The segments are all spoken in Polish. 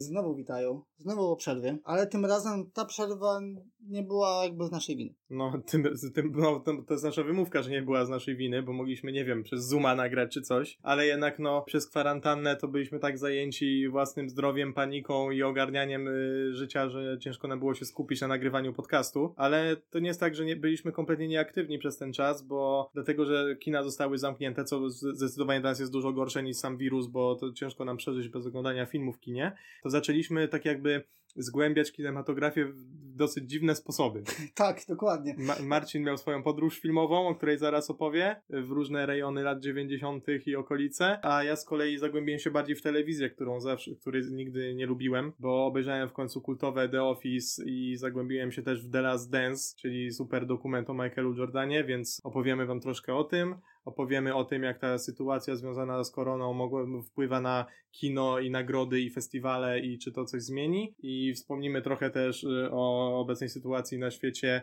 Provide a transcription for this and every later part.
Znowu witają, znowu o przerwie, ale tym razem ta przerwa nie była jakby z naszej winy. No, tym, tym, no to, to jest nasza wymówka, że nie była z naszej winy, bo mogliśmy, nie wiem, przez Zooma nagrać czy coś, ale jednak no, przez kwarantannę to byliśmy tak zajęci własnym zdrowiem, paniką i ogarnianiem y, życia, że ciężko nam było się skupić na nagrywaniu podcastu, ale to nie jest tak, że nie, byliśmy kompletnie nieaktywni przez ten czas, bo dlatego, że kina zostały zamknięte, co zdecydowanie dla nas jest dużo gorsze niż sam wirus, bo to ciężko nam przeżyć bez oglądania filmów w kinie, to zaczęliśmy tak jakby zgłębiać kinematografię w dosyć dziwne sposoby. Tak, dokładnie. Ma Marcin miał swoją podróż filmową, o której zaraz opowie, w różne rejony lat 90. i okolice, a ja z kolei zagłębiłem się bardziej w telewizję, którą zawsze, której nigdy nie lubiłem, bo obejrzałem w końcu kultowe The Office i zagłębiłem się też w The Last Dance, czyli super dokument o Michaelu Jordanie, więc opowiemy wam troszkę o tym opowiemy o tym, jak ta sytuacja związana z koroną mogła, wpływa na kino i nagrody i festiwale i czy to coś zmieni. I wspomnimy trochę też y, o obecnej sytuacji na świecie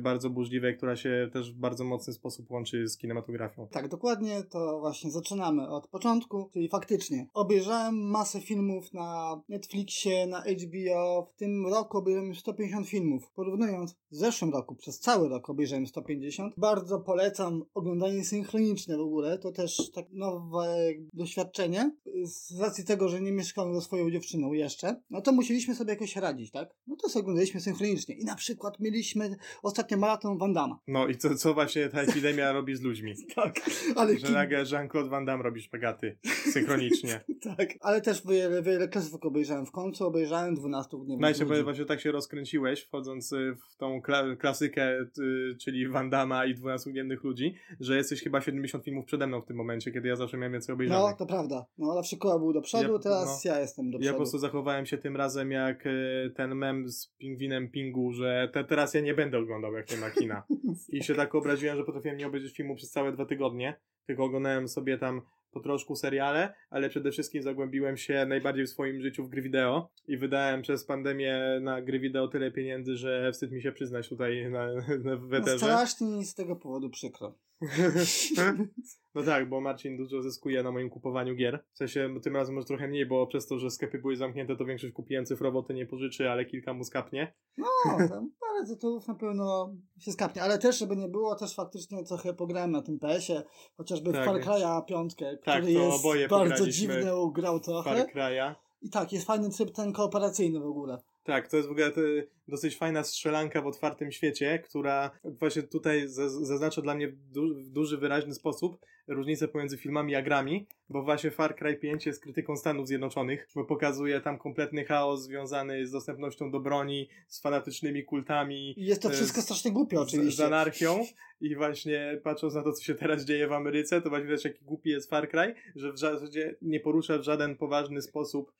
bardzo burzliwej, która się też w bardzo mocny sposób łączy z kinematografią. Tak, dokładnie, to właśnie zaczynamy od początku, czyli faktycznie obejrzałem masę filmów na Netflixie, na HBO, w tym roku obejrzałem 150 filmów. Porównując w zeszłym roku, przez cały rok obejrzałem 150. Bardzo polecam oglądanie synchroniczne w ogóle, to też tak nowe doświadczenie. Z racji tego, że nie mieszkałem ze swoją dziewczyną jeszcze, no to musieliśmy sobie jakoś radzić, tak? No to sobie oglądaliśmy synchronicznie i na przykład mieliśmy ostatnio maraton Van Damme. No i co, co właśnie ta epidemia robi z ludźmi? tak, ale... Że nagle Jean-Claude Van Damme robi szpagaty synchronicznie. tak, ale też wiele, wiele klasyków obejrzałem. W końcu obejrzałem 12 dni. No i właśnie tak się rozkręciłeś, wchodząc y, w tą kla klasykę, y, czyli Van Damme i 12 dniewnych ludzi, że jesteś chyba 70 filmów przede mną w tym momencie, kiedy ja zawsze miałem więcej obejrzanych. No, to prawda. No, ale szkoła był do przodu, ja, teraz no, ja jestem do przodu. Ja po prostu zachowałem się tym razem jak y, ten mem z pingwinem Pingu, że te, teraz ja nie będę oglądał, jak nie ma kina. I się tak obraziłem, że potrafiłem nie obejrzeć filmu przez całe dwa tygodnie, tylko oglądałem sobie tam po troszku seriale, ale przede wszystkim zagłębiłem się najbardziej w swoim życiu w gry wideo i wydałem przez pandemię na gry wideo tyle pieniędzy, że wstyd mi się przyznać tutaj na, na w No strasznie mi z tego powodu przykro. no tak, bo Marcin dużo zyskuje na moim kupowaniu gier. W sensie tym razem może trochę mniej, bo przez to, że sklepy były zamknięte, to większość kupiłem cyfrowo, nie pożyczy, ale kilka mu skapnie. No, tam parę tytułów na pewno się skapnie, ale też, żeby nie było, też faktycznie trochę pograłem na tym PS-ie, chociażby tak. w Far Cry'a piątkę, tak, który jest bardzo dziwny, grał trochę. Far Cry'a. I tak, jest fajny tryb ten kooperacyjny w ogóle. Tak, to jest w ogóle dosyć fajna strzelanka w otwartym świecie, która właśnie tutaj zaznacza dla mnie w, du w duży, wyraźny sposób różnicę pomiędzy filmami a grami, bo właśnie Far Cry 5 jest krytyką Stanów Zjednoczonych, bo pokazuje tam kompletny chaos związany z dostępnością do broni, z fanatycznymi kultami. Jest to wszystko z, strasznie głupie oczywiście. Z, z anarchią i właśnie patrząc na to, co się teraz dzieje w Ameryce, to właśnie widać, jaki głupi jest Far Cry, że w zasadzie nie porusza w żaden poważny sposób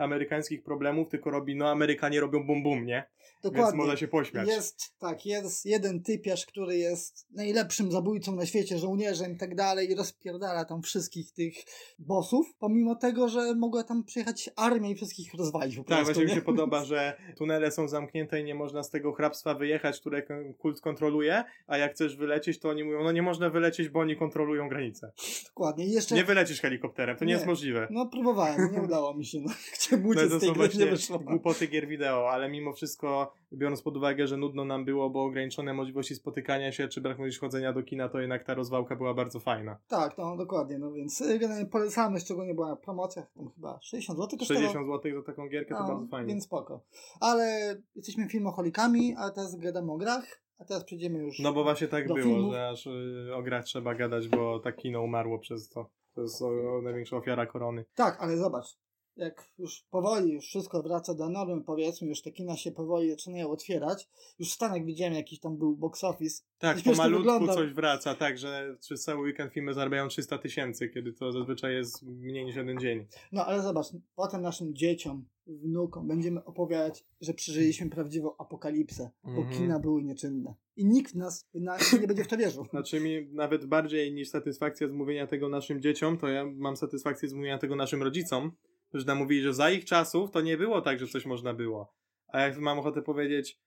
amerykańskich problemów, tylko robi, no Amerykanie robią bum bum, nie? Dokładnie. Więc można się pośmiać. Jest, tak, jest jeden typiarz, który jest najlepszym zabójcą na świecie, żołnierzem i tak dalej i rozpierdala tam wszystkich tych bossów, pomimo tego, że mogła tam przyjechać armia i wszystkich rozwalić po tak, prostu. Tak, właśnie mi się podoba, że tunele są zamknięte i nie można z tego hrabstwa wyjechać, które kult kontroluje, a jak chcesz wylecieć, to oni mówią, no nie można wylecieć, bo oni kontrolują granicę. Dokładnie. I jeszcze... Nie wylecisz helikopterem, to nie, nie jest możliwe. No próbowałem, nie udało mi się. No. Chciałem uciec no, z tej gry, nie wyszło. głupoty gier wideo, ale mimo wszystko biorąc pod uwagę, że nudno nam było, bo ograniczone możliwości spotykania się, czy brak możliwości chodzenia do kina, to jednak ta rozwałka była bardzo fajna. Tak, no dokładnie, no więc y, generalnie polecamy, szczególnie była promocja, tam chyba 60 zł kosztowało. 60 zł za taką gierkę no, to bardzo fajnie. Więc spoko. Ale jesteśmy filmoholikami, a teraz gadamy o grach. A teraz przejdziemy już. No bo właśnie tak było, filmów. że aż y, o grach trzeba gadać, bo tak kino umarło przez to. To jest o, o największa ofiara korony. Tak, ale zobacz, jak już powoli już wszystko wraca do normy, powiedzmy, już te kina się powoli zaczynają otwierać. Już w Stanach widziałem jakiś tam był box office. Tak, pomalutku coś wraca, tak, że przez cały weekend filmy zarabiają 300 tysięcy, kiedy to zazwyczaj jest mniej niż jeden dzień. No ale zobacz, potem naszym dzieciom, wnukom będziemy opowiadać, że przeżyliśmy prawdziwą apokalipsę, bo mm -hmm. kina były nieczynne. I nikt nas na, nie będzie w to wierzył. Znaczy mi nawet bardziej niż satysfakcja z mówienia tego naszym dzieciom, to ja mam satysfakcję z mówienia tego naszym rodzicom, którzy nam mówili, że za ich czasów to nie było tak, że coś można było. A jak mam ochotę powiedzieć,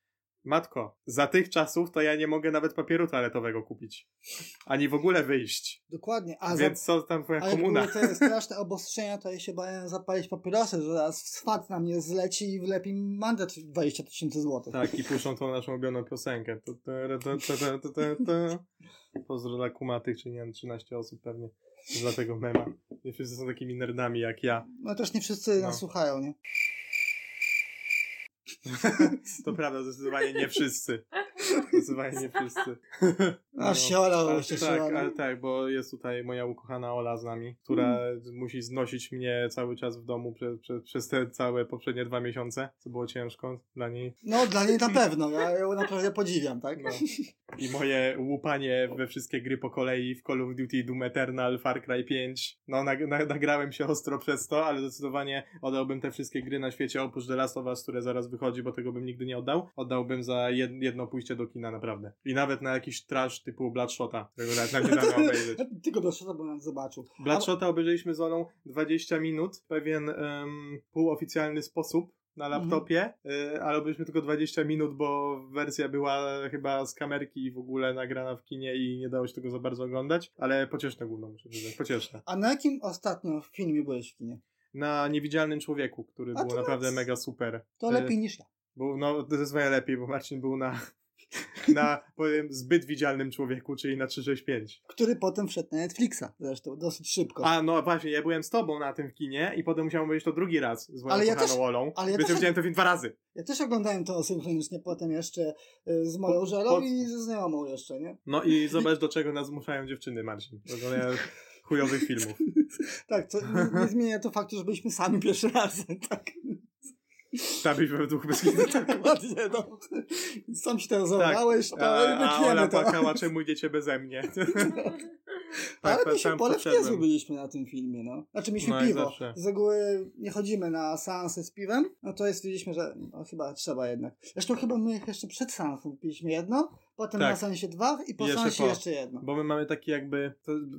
Matko, za tych czasów to ja nie mogę nawet papieru toaletowego kupić. Ani w ogóle wyjść. Dokładnie. A, Więc za, co tam twoja komuna? te straszne obostrzenia, to ja się bałem zapalić papierosy, że raz swat na mnie zleci i wlepi mandat 20 tysięcy złotych. Tak, i puszczą tą naszą ulubioną piosenkę. Pozdro dla kumatych, czy nie wiem, 13 osób pewnie. Dla tego mema. Nie wszyscy są takimi nerdami jak ja. No też nie wszyscy No. nas słuchają, nie? To prawda, zdecydowanie nie wszyscy. Zdecydowanie nie wszyscy. A siola, ale właśnie tak, siola. ale tak, bo jest tutaj moja ukochana Ola z nami, która musi znosić mnie cały czas w domu przez, przez, przez te całe poprzednie dwa miesiące, co było ciężko dla niej. No dla niej na pewno, ja ją naprawdę podziwiam, tak? No. I moje łupanie we wszystkie gry po kolei w Call of Duty, Doom Eternal, Far Cry 5. No, nag nag- nagrałem się ostro przez to, ale zdecydowanie oddałbym te wszystkie gry na świecie, oprócz The Last of Us, które zaraz wychodzi, bo tego bym nigdy nie oddał. Oddałbym za jed jedno pójście do kina, naprawdę. I nawet na jakiś trash typu Bloodshota, którego nawet nam nie damy obejrzeć. Tylko do szota bym zobaczył. Bloodshota obejrzeliśmy z Olą 20 minut w pewien um, półoficjalny sposób na laptopie, y, ale obejrzeliśmy tylko 20 minut, bo wersja była chyba z kamerki i w ogóle nagrana w kinie i nie dało się tego za bardzo oglądać, ale pocieszne główno muszę przyznać, pocieszne. A na jakim ostatnio filmie byłeś w kinie? Na Niewidzialnym Człowieku, który A był naprawdę mega super. To Y, lepiej niż ja. Był, no, to jest lepiej, bo Marcin był na, na powiem, zbyt widzialnym człowieku, czyli na 365. Który potem wszedł na Netflixa. Zresztą dosyć szybko. A, no właśnie, ja byłem z tobą na tym w kinie i potem musiałem obejrzeć to drugi raz z moją Ale ja też- Olą, ale ja więc też- widziałem to film dwa razy. Ja też oglądałem to synchronicznie potem jeszcze y, z moją Po- żelą po- i ze znajomą jeszcze, nie? No i zobacz, do czego nas zmuszają dziewczyny, Marcin. Do oglądania chujowych filmów. Tak, to nie, nie zmienia to faktu, że byliśmy sami pierwszy raz, tak? Trzeba być we dwóch bez kitu. Dokładnie, no. Sam się teraz zabrałeś, to A, a Ola to. płakała, czemu idziecie beze mnie. Ale tak, my się tam pole w poszedłem. niezły byliśmy na tym filmie, no. Znaczy mieliśmy No, piwo. Z reguły nie chodzimy na seansy z piwem, no to stwierdziliśmy, że no, chyba trzeba jednak. Zresztą chyba my jeszcze przed seansem piliśmy jedno, potem Tak. na seansie dwa i po jeszcze seansie po. jeszcze jedno. Bo my mamy taki jakby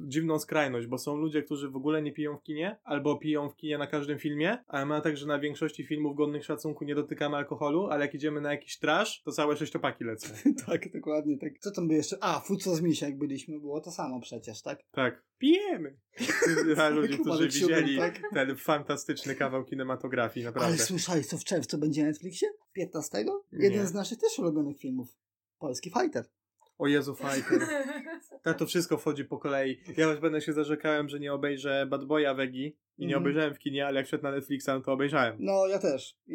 dziwną skrajność, bo są ludzie, którzy w ogóle nie piją w kinie, albo piją w kinie na każdym filmie, ale ma tak, że na większości filmów godnych szacunku nie dotykamy alkoholu, ale jak idziemy na jakiś trash, to całe sześciopaki lecą. tak, dokładnie tak. Co tam by jeszcze? A, Fuco z Misia jak byliśmy, było to samo przecież, tak? Tak. Pijemy! Dla ludzi, którzy widzieli tak? ten fantastyczny kawał kinematografii, Ale naprawdę. słyszałeś, co w czerwcu będzie na Netflixie? 15? Nie. Jeden z naszych też ulubionych filmów. Polski Fighter. O Jezu, Fighter. Tak, to wszystko wchodzi po kolei. Ja już będę się zarzekałem, że nie obejrzę Bad Boya Wegi i nie Mhm. obejrzałem w kinie, ale jak wszedł na Netflixa, no to obejrzałem. No, ja też. I,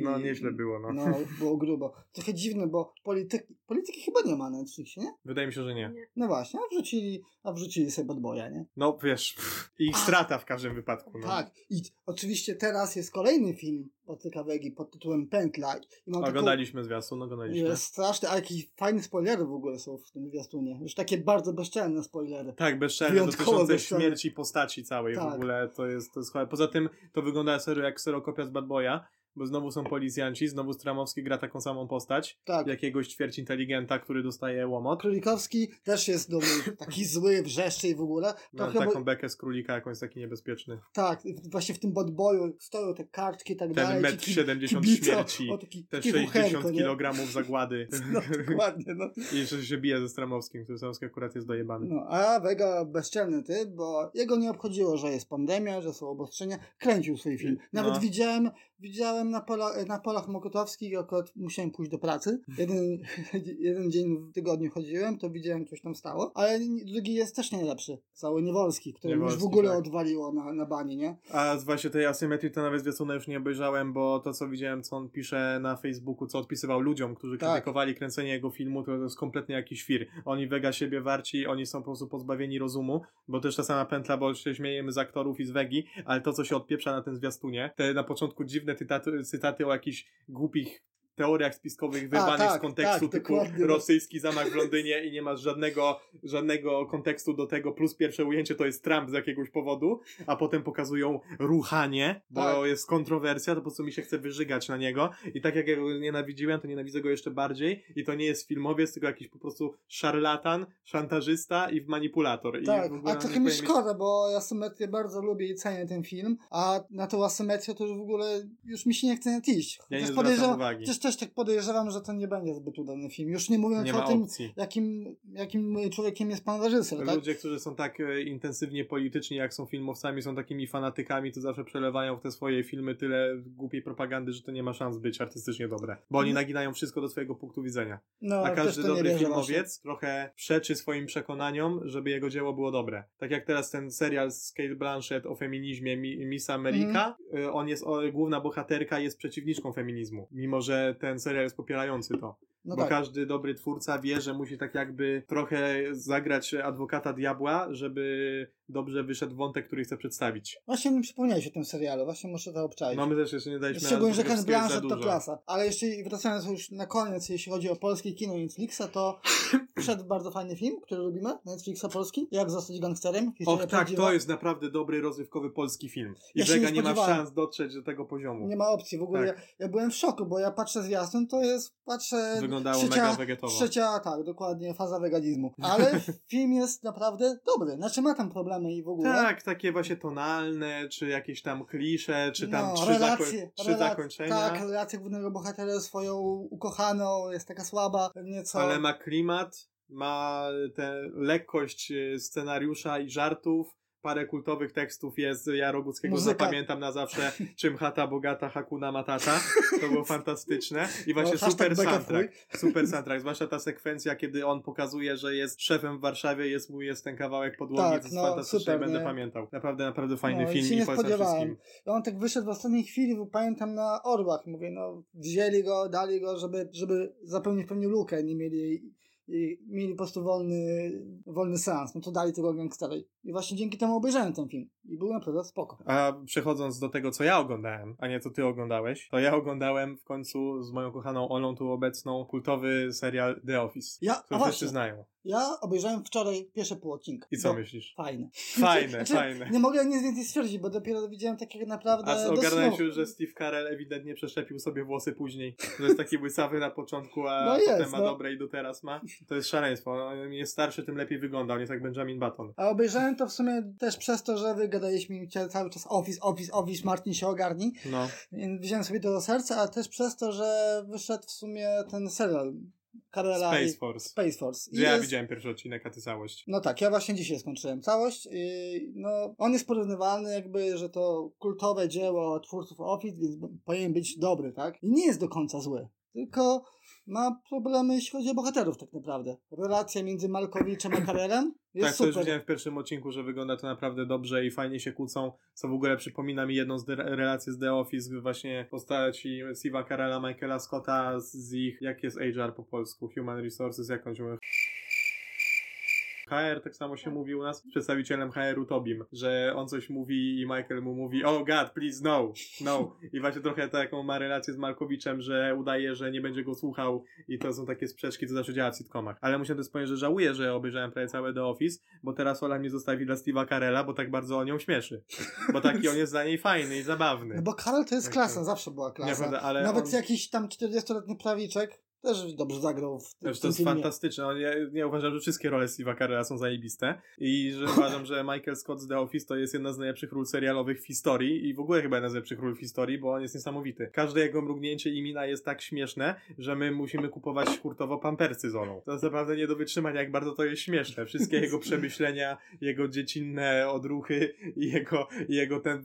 I no, nieźle było, no. No, było grubo. Trochę dziwne, bo polityki, polityki chyba nie ma na Netflixie, nie? Wydaje mi się, że nie. No właśnie, a wrzucili, a wrzucili sobie Bad Boya, nie? No wiesz, pff, ich strata w każdym wypadku. No. Tak. I oczywiście teraz jest kolejny film Patryka Wegi pod tytułem Pętla. I mam taką, Oglądaliśmy zwiastun, oglądaliśmy. jest straszny, a jakie fajne spoilery w ogóle są w tym zwiastunie. Już takie bardzo bezczelne spoilery. Tak, bezczelne, dotyczące bezczelne. śmierci postaci całej w Tak. ogóle, to jest, to jest. Poza tym to wygląda serio jak serokopia z Bad Boya, bo znowu są policjanci, znowu Stramowski gra taką samą postać, Tak. jakiegoś ćwierć inteligenta, który dostaje łomot. Królikowski też jest do taki zły, wrzeszczy i w ogóle. Chyba, taką bekę z królika, jakąś taki niebezpieczny. Tak, właśnie w tym Bad Boyu stoją te kartki i tak dalej. Ten metr ki- 70 kibice, śmierci, O, taki, te taki 60 kuchenko, nie? kilogramów zagłady. No, dokładnie, no. I jeszcze się bije ze Stramowskim, który Stramowski akurat jest dojebany. no. A Vega bezczelny ty, bo jego nie obchodziło, że jest pandemia, że są obostrzenia. Kręcił swój film. Nawet No. widziałem, widziałem na, pola, na polach mokotowskich, akurat musiałem pójść do pracy. Jeden, jeden dzień w tygodniu chodziłem, to widziałem, coś tam stało. Ale drugi jest też najlepszy. Cały Niewolski, który już w Niewolski, ogóle tak. odwaliło na, na bani, nie? A właśnie tej asymetrii to nawet zwiastuna już nie obejrzałem, bo to co widziałem, co on pisze na Facebooku, co odpisywał ludziom, którzy Tak. krytykowali kręcenie jego filmu, to, to jest kompletnie jakiś świr. Oni wega siebie warci, oni są po prostu pozbawieni rozumu, bo też ta sama pętla, bo się śmiejemy z aktorów i z wegi, ale to co się odpieprza na tym zwiastunie, te na początku dziwne cytaty, cytaty o jakichś głupich teoriach spiskowych wyrwanych tak, z kontekstu, tak, typu dokładnie. rosyjski zamach w Londynie i nie masz żadnego, żadnego kontekstu do tego, plus pierwsze ujęcie to jest Trump z jakiegoś powodu, a potem pokazują ruchanie, bo Tak. jest kontrowersja, to po prostu mi się chce wyżygać na niego i tak jak ja go nienawidziłem, to nienawidzę go jeszcze bardziej i to nie jest filmowiec, tylko jakiś po prostu szarlatan, szantażysta i manipulator. Tak, I a trochę mi szkoda, bo ja asymetrię bardzo lubię i cenię ten film, a na tą asymetrię to już w ogóle już mi się nie chce iść. Ja nie zwracam uwagi. Też tak podejrzewam, że to nie będzie zbyt udany film. Już nie mówiąc Nie o tym, opcji. jakim, jakim człowiekiem jest pan reżyser, tak? Ludzie, którzy są tak e, intensywnie polityczni, jak są filmowcami, są takimi fanatykami, to zawsze przelewają w te swoje filmy tyle głupiej propagandy, że to nie ma szans być artystycznie dobre. Bo oni No. naginają wszystko do swojego punktu widzenia. No, A każdy dobry filmowiec trochę przeczy swoim przekonaniom, żeby jego dzieło było dobre. Tak jak teraz ten serial z Kate Blanchett o feminizmie Mi- Miss America, Mhm. y, on jest, o, główna bohaterka jest przeciwniczką feminizmu, mimo że ten serial jest popierający to. No bo tak. każdy dobry twórca wie, że musi tak jakby trochę zagrać adwokata diabła, żeby dobrze wyszedł wątek, który chce przedstawić. Właśnie mi przypomniałeś o tym serialu, właśnie muszę to obczaić. No my też jeszcze nie daliśmy Szczególnie, że za Blanchett to klasa. Ale jeszcze wracając już na koniec, jeśli chodzi o polskie kino Netflixa, to wszedł bardzo fajny film, który lubimy, Netflixa polski, Jak zostać gangsterem. Och tak, to jest naprawdę dobry, rozrywkowy polski film. I Ja Żega nie nie ma szans dotrzeć do tego poziomu. Nie ma opcji, w ogóle Tak. ja, ja byłem w szoku, bo ja patrzę zwiastun, to jest, patrzę... Wyglądało trzecia, mega wegetowo. Trzecia, tak, dokładnie, faza weganizmu. Ale film jest naprawdę dobry, znaczy ma tam problemy i w ogóle. Tak, takie właśnie tonalne, czy jakieś tam klisze, czy tam No, trzy, relacje, trzy relac- zakończenia. Tak, relacja głównego bohatera swoją ukochaną jest taka słaba, nieco... ale ma klimat, ma tę lekkość e, scenariusza i żartów. Parę kultowych tekstów jest, ja Roguckiego Muzyka. zapamiętam na zawsze, czym chata bogata, Hakuna Matata. To było fantastyczne. I właśnie No, super soundtrack. Super soundtrack, zwłaszcza ta sekwencja, kiedy on pokazuje, że jest szefem w Warszawie, jest mu jest ten kawałek podłogi, Tak, to jest no, fantastyczne super, i będę nie? pamiętał. Naprawdę, naprawdę fajny No, i film się i nie polecam spodziewałem. wszystkim. I on tak wyszedł w ostatniej chwili, bo pamiętam na Orłach. Mówię, no wzięli go, dali go, żeby, żeby zapełnić pewnie lukę, nie mieli i mieli po prostu wolny, wolny seans. No to dali tego gangstera. I właśnie dzięki temu obejrzałem ten film. I był naprawdę spoko. A przechodząc do tego, co ja oglądałem, a nie co ty oglądałeś, to ja oglądałem w końcu z moją kochaną Olą tu obecną kultowy serial The Office, Ja, który wszyscy znają. ja obejrzałem wczoraj pierwsze pół odcinka. I co No, myślisz? Fajne. Fajne, Znaczy, fajne. Nie mogę nic więcej stwierdzić, bo dopiero widziałem takie naprawdę A snu. już, że Steve Carell ewidentnie przeszczepił sobie włosy później, że jest taki łysawy na początku, a No jest, potem ma no. dobre i do teraz ma. To jest szaleństwo. Im jest starszy, tym lepiej wygląda. On jest jak Benjamin Button. A obejrzałem to w sumie też przez to, że wy gadaliśmy mi cały czas Office, Office, Office, Martin się ogarni. No. Wziąłem sobie to do serca, a też przez to, że wyszedł w sumie ten serial Karela Space Force. Space Force. Ja jest- widziałem pierwszy odcinek, a ty całość. No tak, ja właśnie dzisiaj skończyłem całość. I no, on jest porównywalny jakby, że to kultowe dzieło twórców Office, więc powinien być dobry, tak? I nie jest do końca zły. Tylko ma problemy, jeśli chodzi o bohaterów tak naprawdę. Relacja między Malkowiczem a Karelem jest tak, to już super. widziałem w pierwszym odcinku, że wygląda to naprawdę dobrze i fajnie się kłócą, co w ogóle przypomina mi jedną z relacji z The Office, właśnie postaci Steve'a Carella, Michaela Scotta z, ich, jak jest HR po polsku, Human Resources, jak on się mówi? HR, tak samo się mówi u nas, z przedstawicielem HR-u Tobim, że on coś mówi i Michael mu mówi oh god, please no, no. I właśnie trochę taką ma relację z Malkowiczem, że udaje, że nie będzie go słuchał i to są takie sprzeczki, co zawsze działa w sitcomach. Ale muszę też powiedzieć, że żałuję, że obejrzałem prawie całe The Office, bo teraz Ola mnie zostawi dla Steve'a Carella, bo tak bardzo on ją śmieszy. Bo taki on jest dla niej fajny i zabawny. No bo Karel to jest Tak, klasa, tak. zawsze była klasa. Ale Nawet on- jakiś tam 40-letni prawiczek też dobrze zagrał w, tym- Też w to jest filmie. fantastyczne. On- Ja, ja uważam, że wszystkie role Steve'a Carella są zajebiste i że uważam, że Michael Scott z The Office to jest jedna z najlepszych ról serialowych w historii i w ogóle chyba jedna z najlepszych ról w historii, bo on jest niesamowity. Każde jego mrugnięcie i mina jest tak śmieszne, że my musimy kupować hurtowo pampersy z Olą. To jest naprawdę nie do wytrzymania, jak bardzo to jest śmieszne. Wszystkie jego przemyślenia, jego dziecinne odruchy i jego, jego ten,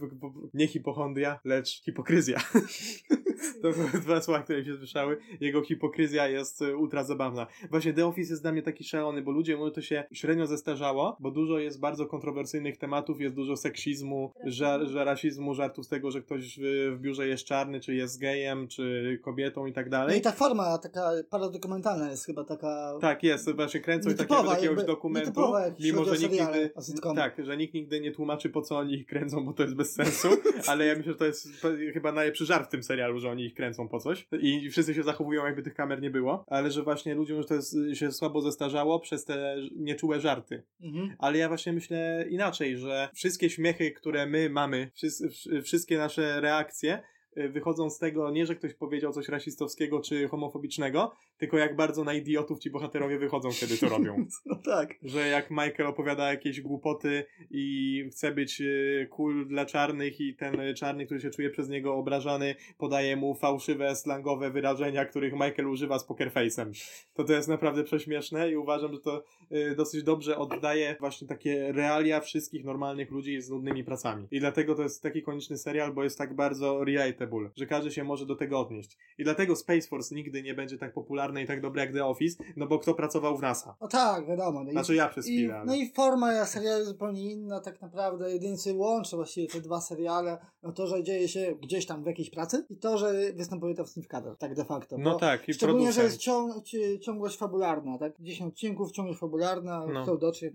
nie hipochondria, lecz hipokryzja. To były dwa słowa, które mi się słyszały. Jego hipokryzja jest y, ultra zabawna. Właśnie The Office jest dla mnie taki szalony, bo ludzie mówią, że to się średnio zestarzało, bo dużo jest bardzo kontrowersyjnych tematów, jest dużo seksizmu, żar, że rasizmu, żartów z tego, że ktoś w, w biurze jest czarny, czy jest gejem, czy kobietą i tak No i dalej. ta forma taka paradokumentalna jest chyba taka... Tak, jest, właśnie kręcą i takiego jakiegoś dokumentu, mimo że nikt seriale, nigdy, tak, że nikt nigdy nie tłumaczy po co oni ich kręcą, bo to jest bez sensu, ale ja myślę, że to jest chyba najlepszy żart w tym serialu, że oni ich kręcą po coś i wszyscy się zachowują jakby tych kamer nie było, ale że właśnie ludziom że to jest, się słabo zestarzało przez te nieczułe żarty. Mhm. Ale ja właśnie myślę inaczej, że wszystkie śmiechy, które my mamy, wszys- wsz- wszystkie nasze reakcje y, wychodzą z tego nie, że ktoś powiedział coś rasistowskiego czy homofobicznego, tylko jak bardzo na idiotów ci bohaterowie wychodzą, kiedy to robią. No tak. Że jak Michael opowiada jakieś głupoty i chce być y, cool dla czarnych i ten czarny, który się czuje przez niego obrażany, podaje mu fałszywe, slangowe wyrażenia, których Michael używa z pokerface'em. To to jest naprawdę prześmieszne i uważam, że to y, dosyć dobrze oddaje właśnie takie realia wszystkich normalnych ludzi z nudnymi pracami. I dlatego to jest taki konieczny serial, bo jest tak bardzo relatable, że każdy się może do tego odnieść. I dlatego Space Force nigdy nie będzie tak popularne i tak dobre jak The Office, no bo kto pracował w NASA? No tak, wiadomo. No i- Znaczy ja przez I, chwilę, ale... no i forma serialu jest zupełnie inna, tak naprawdę jedynie co łączy właściwie te dwa seriale, no to, że dzieje się gdzieś tam w jakiejś pracy i to, że występuje to w Carell, tak de facto. No tak, i Szczególnie, że producent. jest cią ci- ciągłość fabularna, tak? 10 odcinków, ciągłość fabularna, No. kto dotrze e,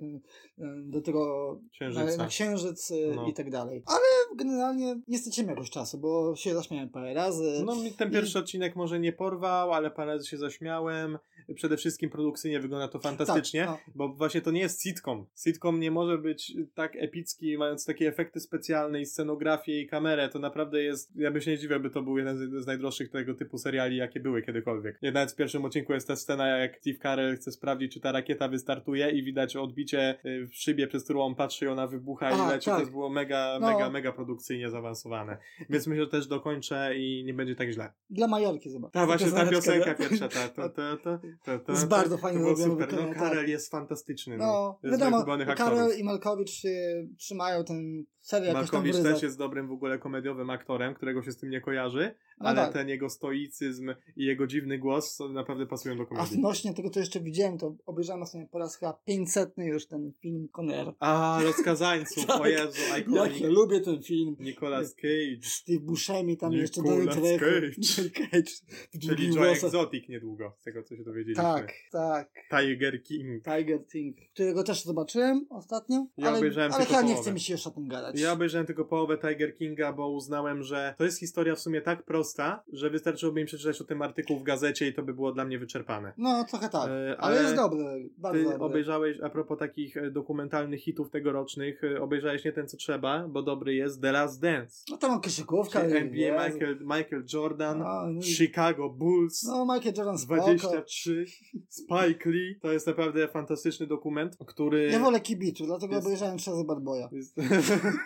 do tego na, Księżyca. na księżyc e, No. i tak dalej. Ale generalnie nie straciłem jakoś czasu, bo się zaśmiałem parę razy. No mi ten pierwszy odcinek może nie porwał, ale parę razy się zaśmiałem miałem Przede wszystkim produkcyjnie wygląda to fantastycznie, Tak, bo właśnie to nie jest sitcom. Sitcom nie może być tak epicki, mając takie efekty specjalne i scenografię i kamerę. To naprawdę jest, ja bym się nie dziwił, by to był jeden z, z najdroższych tego typu seriali, jakie były kiedykolwiek. Nawet w pierwszym odcinku jest ta scena, jak Steve Carell chce sprawdzić, czy ta rakieta wystartuje i widać odbicie y, w szybie, przez którą on patrzy i ona wybucha i leci. tak. To było mega, No. mega, mega produkcyjnie zaawansowane. Więc myślę, że też dokończę i nie będzie tak źle. Dla Majorki zobacz. Tak, właśnie ta piosenka pierwsza, ta, to, to, to, to, Jest bardzo fajnie było zrobione super. No, wykonanie, Karel tak. jest fantastyczny. No, No, wiadomo, ulubionych aktorów. I Malkowicz e, trzymają ten tam w Malkowicz też jest dobrym w ogóle komediowym aktorem, którego się z tym nie kojarzy, No ale tak. ten jego stoicyzm i jego dziwny głos naprawdę pasują do A komedii. odnośnie tego, co jeszcze widziałem, to obejrzałem sobie po raz chyba 500 już ten film Conner. A, Rozkazańców, o Tak. Jezu, Jak ja iconic. lubię ten film. Nicolas Cage, Steve Buscemi tam jeszcze Nicolas Daniel Craig. Cage. Cage. czyli Joe. Exotic niedługo, z tego co się dowiedzieliśmy. Tak, tak. Tiger King. Tiger Thing, którego też zobaczyłem ostatnio, Ja ale, obejrzałem ale chyba nie chce mi się jeszcze o tym gadać. Ja obejrzałem tylko połowę Tiger Kinga, bo uznałem, że to jest historia w sumie tak prosta, że wystarczyłoby mi przeczytać o tym artykuł w gazecie i to by było dla mnie wyczerpane. No, trochę tak. E, ale, ale jest dobry, bardzo Ty dobry. obejrzałeś, a propos takich e, dokumentalnych hitów tegorocznych, e, obejrzałeś nie ten co trzeba, bo dobry jest The Last Dance. No to mam koszykówkę. Czyli i- NBA. Michael, Michael Jordan, No, Chicago Bulls, No, Michael Jordan spoko. 23, Spike Lee. To jest naprawdę fantastyczny dokument, który... Ja wolę kibiców, dlatego Jest- obejrzałem razy Bad Boya. Jest...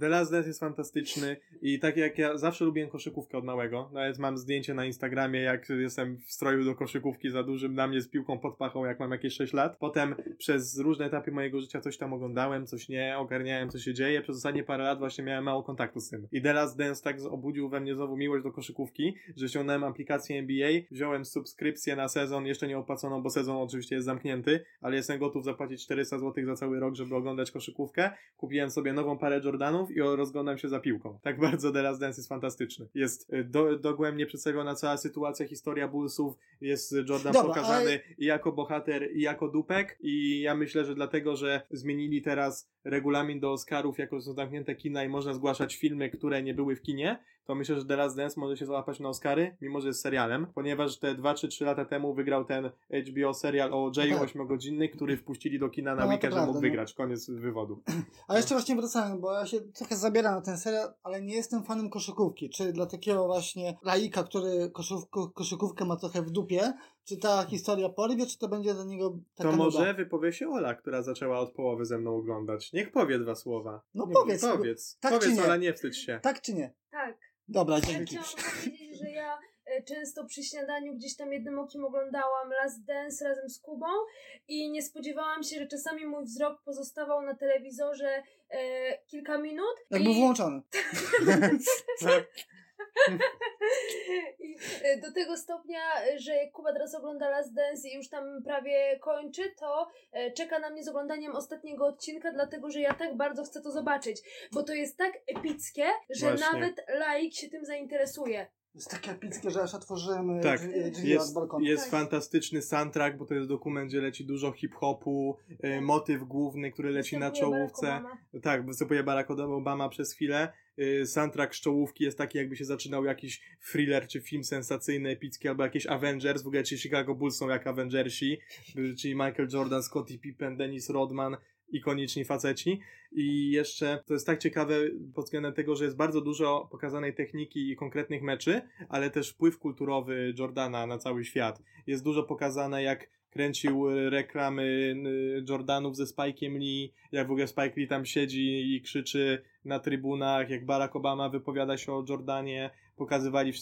The Last Dance jest fantastyczny i tak jak ja zawsze lubiłem koszykówkę od małego, nawet mam zdjęcie na Instagramie, jak jestem w stroju do koszykówki za dużym na mnie z piłką pod pachą, jak mam jakieś 6 lat. Potem przez różne etapy mojego życia coś tam oglądałem, coś nie, ogarniałem co się dzieje. Przez ostatnie parę lat właśnie miałem mało kontaktu z tym. I The Last Dance tak obudził we mnie znowu miłość do koszykówki, że ściągnąłem aplikację NBA, wziąłem subskrypcję na sezon, jeszcze nie opłaconą, bo sezon oczywiście jest zamknięty, ale jestem gotów zapłacić 400 zł za cały rok, żeby oglądać koszykówkę. Kupiłem sobie nową parę Jordanów i rozglądam się za piłką. Tak bardzo The Last Dance jest fantastyczny. Jest y, do, dogłębnie przedstawiona cała sytuacja, historia Bullsów, jest Jordan Dobra, pokazany ale- i jako bohater, i jako dupek i ja myślę, że dlatego, że zmienili teraz regulamin do Oscarów, jako są zamknięte kina i można zgłaszać filmy, które nie były w kinie, to myślę, że The Last Dance może się załapać na Oscary, mimo że jest serialem, ponieważ te 2 czy 3 lata temu wygrał ten HBO serial o Jayu Tak. 8-godzinny, który wpuścili do kina na No, weekend, że mógł no. wygrać. Koniec wywodu. A jeszcze właśnie wracając, bo ja się trochę zabieram na ten serial, ale nie jestem fanem koszykówki. Czy dla takiego właśnie laika, który koszykówkę ma trochę w dupie, czy ta historia porwie, czy to będzie dla niego taka To może nuda? wypowie się Ola, która zaczęła od połowy ze mną oglądać. Niech powie dwa słowa. No Nie, powiedz. Powiedz, Tak czy powiedz nie? Ola, nie wstydź się. Tak czy nie? Tak. Dobra, Ja dzięki. chciałam powiedzieć, że ja e, często przy śniadaniu gdzieś tam jednym okiem oglądałam Last Dance razem z Kubą i nie spodziewałam się, że czasami mój wzrok pozostawał na telewizorze e, kilka minut. Jak i, był włączony. I e, do tego stopnia, e, że jak Kuba teraz ogląda Last Dance i już tam prawie kończy, to e, czeka na mnie z oglądaniem ostatniego odcinka, dlatego że ja tak bardzo chcę to zobaczyć, bo to jest tak epickie, że Właśnie. nawet laik się tym zainteresuje. Jest takie epickie, że aż otworzyłem Tak, drzwi, drzwi od Jest, balkonu. jest Tak. fantastyczny soundtrack, bo to jest dokument, gdzie leci dużo hip-hopu, y, motyw główny, który leci na Występuje Barack czołówce. Obama. Tak, występuje Barack Obama przez chwilę. Y, Soundtrack z czołówki jest taki, jakby się zaczynał jakiś thriller czy film sensacyjny, epicki, albo jakiś Avengers. W ogóle ci Chicago Bulls są jak Avengersi, czyli Michael Jordan, Scottie Pippen, Dennis Rodman. ikoniczni faceci. I jeszcze to jest tak ciekawe pod względem tego, że jest bardzo dużo pokazanej techniki i konkretnych meczy, ale też wpływ kulturowy Jordana na cały świat. Jest dużo pokazane, jak kręcił reklamy y, Jordanów ze Spike'em Lee, jak w ogóle Spike Lee tam siedzi i krzyczy na trybunach, jak Barack Obama wypowiada się o Jordanie, pokazywali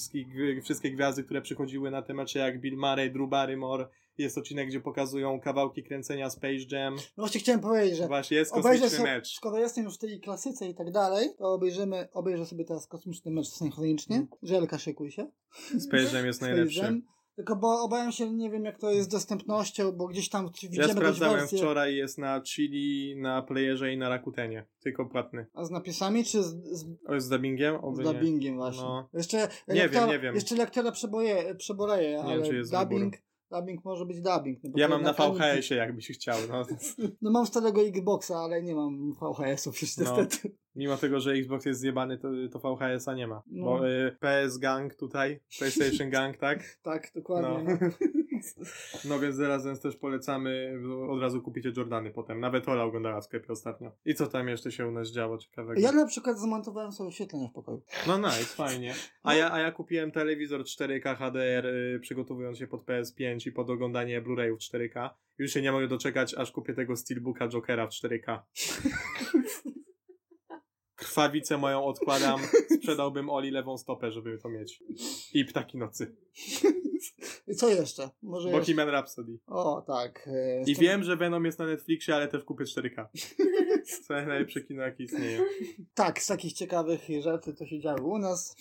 wszystkie gwiazdy, które przychodziły na te mecze, jak Bill Murray, Drew Barrymore, jest odcinek, gdzie pokazują kawałki kręcenia Space Jam. No właśnie chciałem powiedzieć, że Właśnie jest kosmiczny sobie, mecz. skoro jestem już w tej klasyce i tak dalej, to obejrzymy, obejrzę sobie teraz kosmiczny mecz synchronicznie. Mm. Żelka szykuj się. Space Jam jest najlepszy. Jam. Tylko bo obawiam się, nie wiem jak to jest z dostępnością, bo gdzieś tam widzimy Ja sprawdzałem wczoraj, jest na Chili, na Playerze i na Rakutenie. Tylko płatny. A z napisami czy z, z, O, z dubbingiem? z Oby nie. dubbingiem właśnie? No. Jeszcze Nie lektora, wiem, nie wiem. Jeszcze lektora przeboje, przeboleje, wiem, ale czy jest dubbing, dubbing może być dubbing. No Ja mam na. VHS-ie, jakbyś chciał. No. No mam starego Xboxa, ale nie mam VHS-ów już No. niestety. Mimo tego, że Xbox jest zjebany, to, to VHS-a nie ma. No. Bo y, PS Gang tutaj, PlayStation Gang, tak? Tak, dokładnie. no więc zarazem też polecamy, od razu kupicie Jordany potem. Nawet Ola oglądała w sklepie ostatnio. I co tam jeszcze się u nas działo ciekawego? Ja na przykład zamontowałem sobie oświetlenie w pokoju. No nice, fajnie. A ja, a ja kupiłem telewizor 4K HDR, y, przygotowując się pod PS5 i pod oglądanie Blu-rayów 4K. Już się nie mogę doczekać, aż kupię tego Steelbooka Jokera w 4K. Krwawicę moją odkładam, sprzedałbym Oli lewą stopę, żeby to mieć. I Ptaki Nocy. I co jeszcze? Może jeszcze... Bohemian Rhapsody. O, tak. e, I wiem, że Venom jest na Netflixie, ale też kupię 4K. To jest najlepsze kino, jakie istnieje. Tak, z takich ciekawych rzeczy to się działo u nas.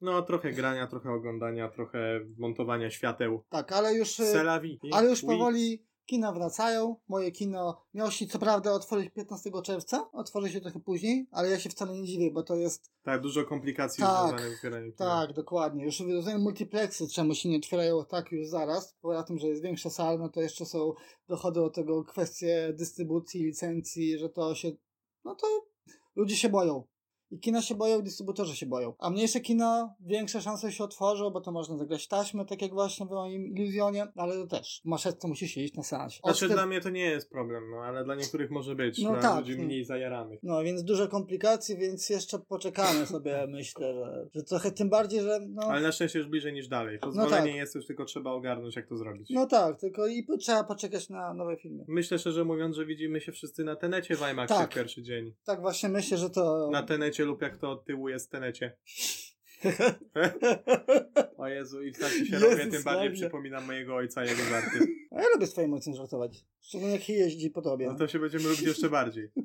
No, trochę grania, trochę oglądania, trochę montowania świateł. Tak, ale już, e, Selawi. ale już powoli kina wracają. Moje kino miało się co prawda otworzyć 15 czerwca, otworzy się trochę później, ale ja się wcale nie dziwię, bo to jest Tak, dużo komplikacji Tak, związanych z. Tak, dokładnie. Już rozumiem multiplexy, czemu się nie otwierają tak już zaraz. Poza tym, że jest większa sala, no to jeszcze są dochody do tego kwestie dystrybucji, licencji, że to się. No to ludzie się boją. I kina się boją, i dystrybutorzy się boją. A mniejsze kino, większe szanse się otworzą, bo to można zagrać taśmę, tak jak właśnie w moim iluzjonie, ale to też. Maszetce musi siedzieć na seansie. Znaczy dla mnie to nie jest problem, no ale dla niektórych może być, No dla tak, ludzi no. mniej zajaranych. No, więc dużo komplikacji, więc jeszcze poczekamy sobie, myślę, że, że trochę tym bardziej, że no... Ale na szczęście już bliżej niż dalej. Pozwolenie tak. jest, już tylko trzeba ogarnąć, jak to zrobić. No tak, tylko i trzeba poczekać na nowe filmy. Myślę szczerze mówiąc, że widzimy się wszyscy na Tenecie w IMAXie Tak. w pierwszy dzień. Tak właśnie myślę, że to... Na Tenecie lub jak to od tyłu jest Tenecie. O Jezu, i tak się Jezus robię, tym bardziej przypominam mojego ojca i jego żarty. A ja lubię z twoim ojcem żartować. Szczególnie jak jeździ po tobie. No to się będziemy lubić jeszcze bardziej.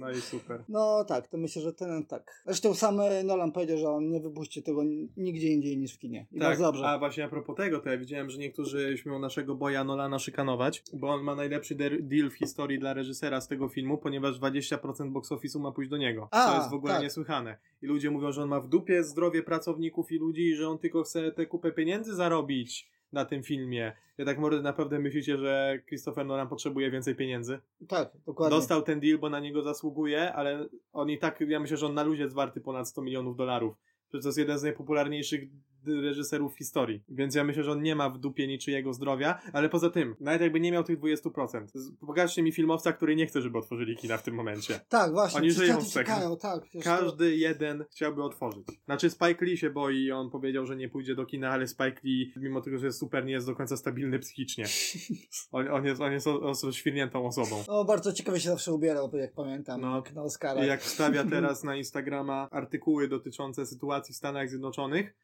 No i super. No tak, to myślę, że ten tak. Zresztą sam e, Nolan powiedział, że on nie wypuści tego nigdzie indziej niż w kinie. I Tak, bardzo dobrze. a właśnie a propos tego, to ja widziałem, że niektórzy śmią naszego boja Nolana szykanować, bo on ma najlepszy deal w historii dla reżysera z tego filmu, ponieważ 20% box office'u ma pójść do niego. A, to jest w ogóle tak. niesłychane. I ludzie mówią, że on ma w dupie zdrowie pracowników i ludzi i że on tylko chce tę kupę pieniędzy zarobić na tym filmie. Ja tak może naprawdę myślicie, że Christopher Nolan potrzebuje więcej pieniędzy? Tak, dokładnie. Dostał ten deal, bo na niego zasługuje, ale on i tak, ja myślę, że on na luzie jest warty ponad 100 milionów dolarów. Przecież to jest jeden z najpopularniejszych reżyserów w historii. Więc ja myślę, że on nie ma w dupie niczyjego zdrowia, ale poza tym, nawet jakby nie miał tych 20%. z- Pokażcie mi filmowca, który nie chce, żeby otworzyli kina w tym momencie. Tak, właśnie. Oni żyją z tego. czekają, tak. przecież to- Każdy jeden chciałby otworzyć. Znaczy Spike Lee się boi i on powiedział, że nie pójdzie do kina, ale Spike Lee, mimo tego, że jest super, nie jest do końca stabilny psychicznie. On, on jest, on jest o- świrniętą osobą. O, bardzo ciekawie się zawsze ubierał, jak pamiętam, No. jak na Oscarach. I jak wstawia teraz na Instagrama artykuły dotyczące sytuacji w Stanach Zjednoczonych,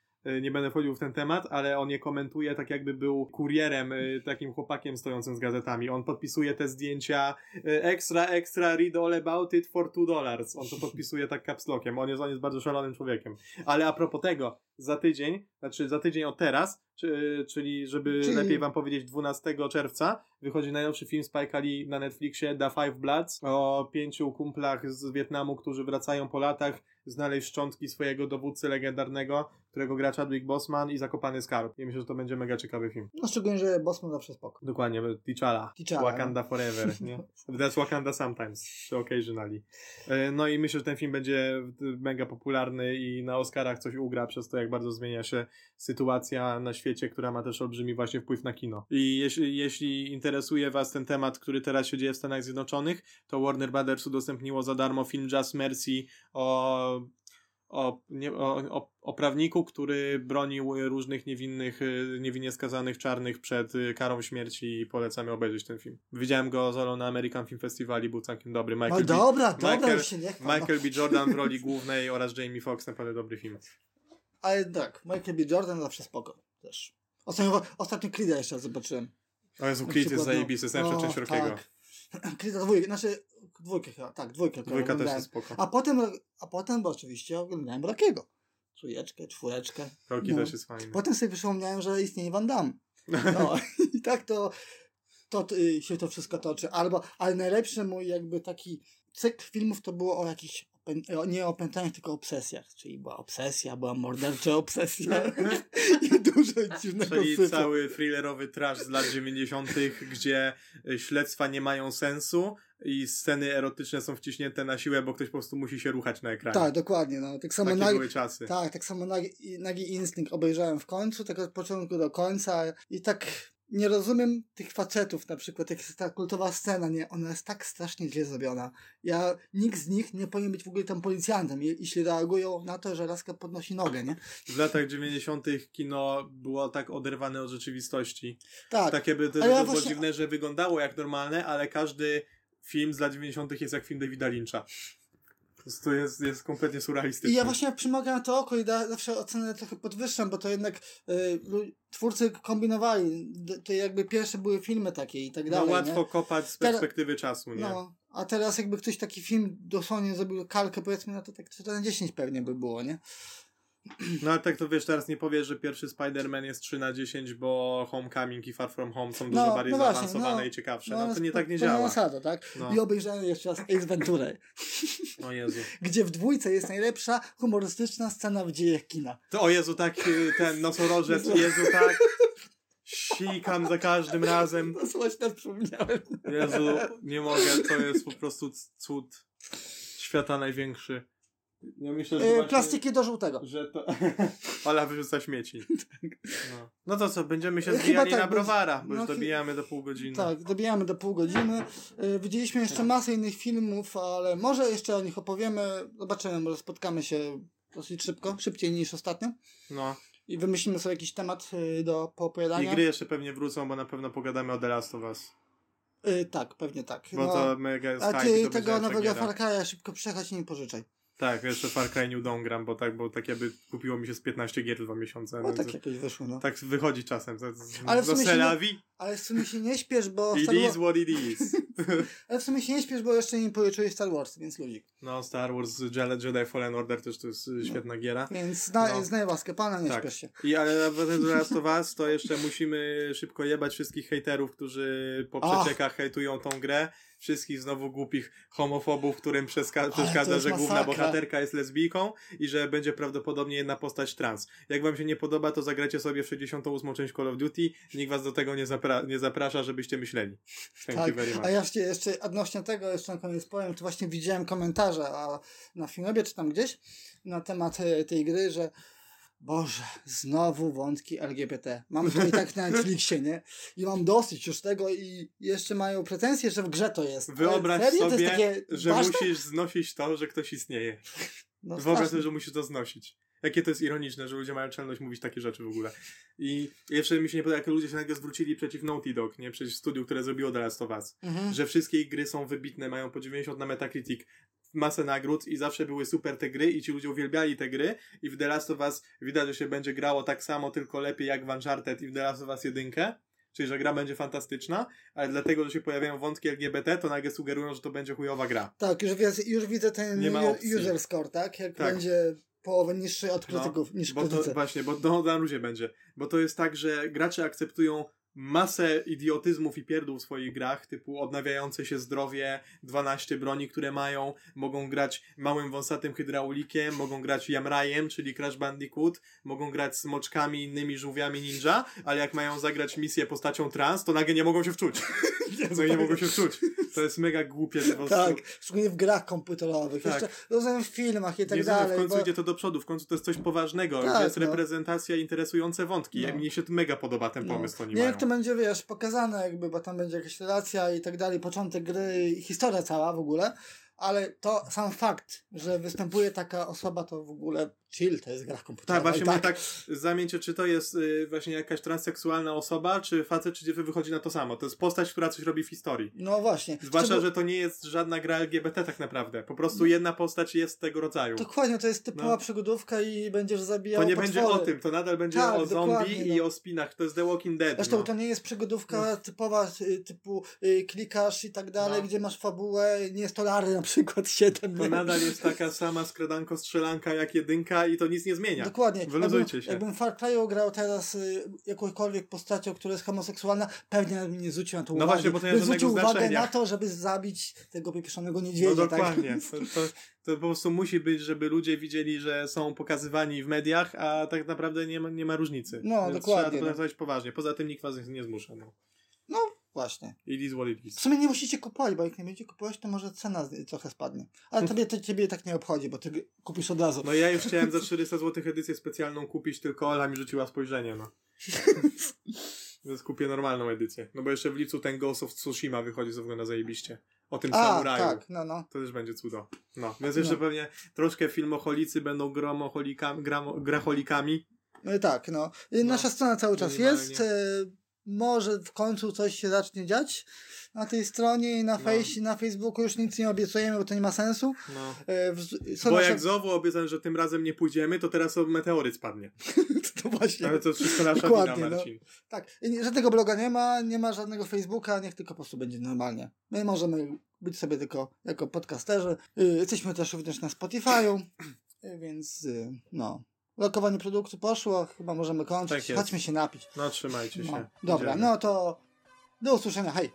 nie będę wchodził w ten temat, ale on je komentuje tak jakby był kurierem, y, takim chłopakiem stojącym z gazetami. On podpisuje te zdjęcia extra, extra, read all about it for two dollars. On to podpisuje tak capslockiem. On jest, on jest bardzo szalonym człowiekiem. Ale a propos tego, za tydzień, znaczy za tydzień od teraz, czy, czyli żeby Czyli- lepiej wam powiedzieć 12 czerwca, wychodzi najnowszy film Spike'a Lee na Netflixie The Five Bloods o pięciu kumplach z Wietnamu, którzy wracają po latach znaleźć szczątki swojego dowódcy legendarnego, którego gra Chadwick Boseman i Zakopany Skarb. I myślę, że to będzie mega ciekawy film. No szczególnie, że Bosman zawsze spoko. Dokładnie, T'Challa. T'Challa, Wakanda Forever, nie? That's Wakanda Sometimes, czy occasionally. E, No i myślę, że ten film będzie mega popularny i na Oscarach coś ugra przez to, jak bardzo zmienia się sytuacja na świecie świecie, która ma też olbrzymi właśnie wpływ na kino. I jeśli, jeśli interesuje Was ten temat, który teraz się dzieje w Stanach Zjednoczonych, to Warner Brothers udostępniło za darmo film Just Mercy o o, nie, o, o, prawniku, który bronił różnych niewinnych, y, niewinnie skazanych czarnych przed y, karą śmierci i polecamy obejrzeć ten film. Widziałem go solo na American Film Festival i był całkiem dobry. No Michael, B, dobra, dobra, Michael- już się nie no. Michael B. Jordan w roli głównej oraz Jamie Foxx, naprawdę dobry film. Ale tak, Michael B. Jordan zawsze spoko też. Ostatnio, ostatnio Creed'a jeszcze raz zobaczyłem. O Jezu, Creed jest no. zajebisty, jest najlepsza O, część Rockiego. tak. Creed'a dwójkę, znaczy dwójkę chyba, tak, dwójkę. Dwójka też jest spoko. A potem, a potem, bo oczywiście oglądałem Rockiego. Trójeczkę, czwóreczkę. Rocky no. też jest fajny. Potem sobie przypomniałem, że istnieje Van Damme. No i tak to, to y, się to wszystko toczy. Albo, ale najlepszy mój jakby taki cykl filmów to było o jakichś, nie o tylko o obsesjach. Czyli była obsesja, była mordercza obsesja i dużo dziwnego Czyli syfu. cały thrillerowy trash z lat 90., gdzie y, śledztwa nie mają sensu i sceny erotyczne są wciśnięte na siłę, bo ktoś po prostu musi się ruchać na ekranie. Tak, dokładnie. No. Tak samo Takie nagi, były czasy. tak, tak samo nagi, nagi Instynkt obejrzałem w końcu, tak od początku do końca i tak nie rozumiem tych facetów na przykład, jak jest ta kultowa scena, nie? Ona jest tak strasznie źle zrobiona. Ja, nikt z nich nie powinien być w ogóle tam policjantem, je- jeśli reagują na to, że laska podnosi nogę, nie? W latach 90. kino było tak oderwane od rzeczywistości. Tak, Takie by to, ja to było właśnie- dziwne, że wyglądało jak normalne, ale każdy film z lat 90. jest jak film Davida Lyncha. Prostu jest, jest kompletnie surrealistyczny. I ja właśnie przymogę na to oko i da, zawsze ocenę trochę podwyższam, bo to jednak y, twórcy kombinowali. To jakby pierwsze były filmy takie i tak no dalej. łatwo nie? kopać z perspektywy czasu, nie? No, a teraz jakby ktoś taki film dosłownie zrobił kalkę, powiedzmy, no to tak 4 na 10 pewnie by było, nie? No ale tak to wiesz, teraz nie powiesz, że pierwszy Spider-Man jest 3 na 10, bo Homecoming i Far From Home są dużo No, bardziej no właśnie, zaawansowane no. i ciekawsze. No, ale to nie tak nie pełna działa. zasada, tak? No. I obejrzałem jeszcze raz Ace O Jezu. gdzie w dwójce jest najlepsza humorystyczna scena w dziejach kina. To o Jezu, tak y, ten nosorożec, Jezu, tak. Sikam za każdym razem. To właśnie przypomniałem. Jezu, nie mogę, to jest po prostu cud świata największy. Ja myślę, że E, właśnie, plastiki do żółtego. że to... Ola wyrzuca śmieci. No. no to co, będziemy się Chyba zbijali tak, na browara, bo no już dobijamy do pół godziny. Tak, dobijamy do pół godziny. E, Widzieliśmy jeszcze masę innych filmów, ale może jeszcze o nich opowiemy. Zobaczymy, może spotkamy się dosyć szybko, szybciej niż ostatnio. No. I wymyślimy sobie jakiś temat e, do I poopowiadania. gry jeszcze pewnie wrócą, bo na pewno pogadamy o The Last of Us. E, tak, pewnie tak. Bo No, to mega jest a ty i tego lepsza nowego giera. Far Cry'a szybko przejechać i nie pożyczaj. Tak, jeszcze Far Cry New Dawn gram, bo tak, bo tak jakby kupiło mi się z 15 gier dwa miesiące. O, No, tak jakoś wyszło, no. tak wychodzi czasem. To, to, Ale w sumie się Selawi. Ale w sumie się nie śpiesz, bo It Star is what it is. Ale w sumie się nie śpiesz, bo jeszcze nie policzyłeś Star Wars, więc ludzik. No, Star Wars, Jedi, Jedi Fallen Order też to jest y, świetna giera. Więc zna, No. znaj łaskę Pana, nie Tak. śpiesz się. I ale wracając do Last of Us, to jeszcze musimy szybko jebać wszystkich hejterów, którzy po Ach. przeciekach hejtują tą grę. Wszystkich znowu głupich homofobów, którym przeszkadza, że główna masakra. Bohaterka jest lesbijką i że będzie prawdopodobnie jedna postać trans. Jak wam się nie podoba, to zagracie sobie w 68. część Call of Duty. Nikt was do tego nie, zapra- nie zaprasza, żebyście myśleli. Thank you Tak, very much. a ja jeszcze, jeszcze odnośnie tego, jeszcze na koniec powiem, to właśnie widziałem komentarze a na filmie, czy tam gdzieś, na temat e, tej gry, że Boże, znowu wątki LGBT. Mam to i tak na Netflixie, nie? I mam dosyć już tego i jeszcze mają pretensje, że w grze to jest. Wyobraź serio? sobie, że ważne? musisz znosić to, że ktoś istnieje. No, Wyobraź sobie, że musisz to znosić. Jakie to jest ironiczne, że ludzie mają czelność mówić takie rzeczy w ogóle. I jeszcze mi się nie podoba, jak ludzie się nagle zwrócili przeciw Naughty Dog, nie? Przeciw studiu, które zrobiło The Last of Us. Mhm. Że wszystkie ich gry są wybitne, mają po 90 na Metacritic, masę nagród i zawsze były super te gry i ci ludzie uwielbiali te gry i w The Last of Us widać, że się będzie grało tak samo, tylko lepiej jak w Uncharted i w The Last of Us 1. Czyli, że gra będzie fantastyczna, ale dlatego, że się pojawiają wątki LGBT, to nagle sugerują, że to będzie chujowa gra. Tak, już, wiesz, już widzę ten user score, tak? Jak Tak. będzie połowę niższy od No, krytyków, niż Bo to właśnie, bo to na luzie będzie. Bo to jest tak, że gracze akceptują masę idiotyzmów i pierdół w swoich grach, typu odnawiające się zdrowie, 12 broni, które mają, mogą grać małym wąsatym hydraulikiem, mogą grać jamrajem, czyli Crash Bandicoot, mogą grać smoczkami innymi żółwiami ninja, ale jak mają zagrać misję postacią trans, to nagle nie mogą się wczuć. No i nie mogą się wczuć. To jest mega głupie po prostu. Tak, szczególnie w grach komputerowych. Tak. Jeszcze rozumiem w filmach i tak nie dalej. w końcu bo... idzie to do przodu, w końcu to jest coś poważnego, Tak, jest no. reprezentacja, interesujące wątki. No. No. Mnie się to mega podoba ten No. pomysł, co oni mają. To będzie, wiesz, pokazane jakby, bo tam będzie jakaś relacja i tak dalej, początek gry i historia cała w ogóle, ale to sam fakt, że występuje taka osoba, to w ogóle chill, to jest gra komputerowa. Tak, właśnie tak. tak zamieńcie, czy to jest y, właśnie jakaś transseksualna osoba, czy facet, czy dziewczyna wychodzi na to samo. To jest postać, która coś robi w historii. No właśnie. Zwłaszcza, że to nie jest żadna gra LGBT tak naprawdę. Po prostu jedna postać jest tego rodzaju. Dokładnie, to jest typowa No. przygodówka i będziesz zabijał To nie będzie potwory. o tym, to nadal będzie Tak, o zombie dokładnie, i no. o spinach. To jest The Walking Dead. Zresztą no. to nie jest przygodówka typowa, y, typu y, klikasz i tak dalej, No. gdzie masz fabułę, nie jest to Lary na przykład 7. To nadal jest taka sama skradanko strzelanka jak jedynka i to nic nie zmienia. Dokładnie. Wyluzujcie jakbym, się. Jakbym Far Cry'u grał teraz y, jakąkolwiek postacią, która jest homoseksualna, pewnie mi nie zwrócił na to No uwagi. właśnie, bo to nie Bym ma zwrócił uwagę znaczenia. na to, żeby zabić tego pieprzonego niedźwiedzia. No dokładnie. Tak? To, to, to po prostu musi być, żeby ludzie widzieli, że są pokazywani w mediach, a tak naprawdę nie ma, nie ma różnicy. No, Więc dokładnie, Trzeba to no. traktować poważnie. Poza tym nikt was nie zmusza. No. No właśnie. It is what it W is. sumie nie musicie kupować, bo jak nie będziecie kupować, to może cena trochę spadnie. Ale tobie to ciebie tak nie obchodzi, bo ty kupisz od razu. No ja już chciałem za 400 zł edycję specjalną kupić, tylko Ola mi rzuciła spojrzenie, no. Więc kupię normalną edycję. No bo jeszcze w lipcu ten Ghost of Tsushima wychodzi, co wygląda zajebiście. O tym A, samuraju. tak, no, no. To też będzie cudo. No, więc jeszcze No. pewnie troszkę filmoholicy będą gromoholikami, gramo, graholikami. No i tak, no. Nasza strona cały czas jest. e, Może w końcu coś się zacznie dziać na tej stronie i na, No. fejsie, na Facebooku już nic nie obiecujemy, bo to nie ma sensu. No. E, Są Bo nasze... jak znowu obiecałem, że tym razem nie pójdziemy, to teraz meteoryt spadnie. to właśnie. Ale to wszystko nasza Dokładnie, wina, no. Marcin. Tak, I żadnego bloga nie ma, nie ma żadnego Facebooka, niech tylko po prostu będzie normalnie. My możemy być sobie tylko jako podcasterzy. Y, Jesteśmy też również na Spotify'u, y, więc y, no. Lokowanie produktu poszło, chyba możemy kończyć. Tak. Chodźmy się napić. No trzymajcie się. No. Dobra, Idziemy. no to do usłyszenia, hej!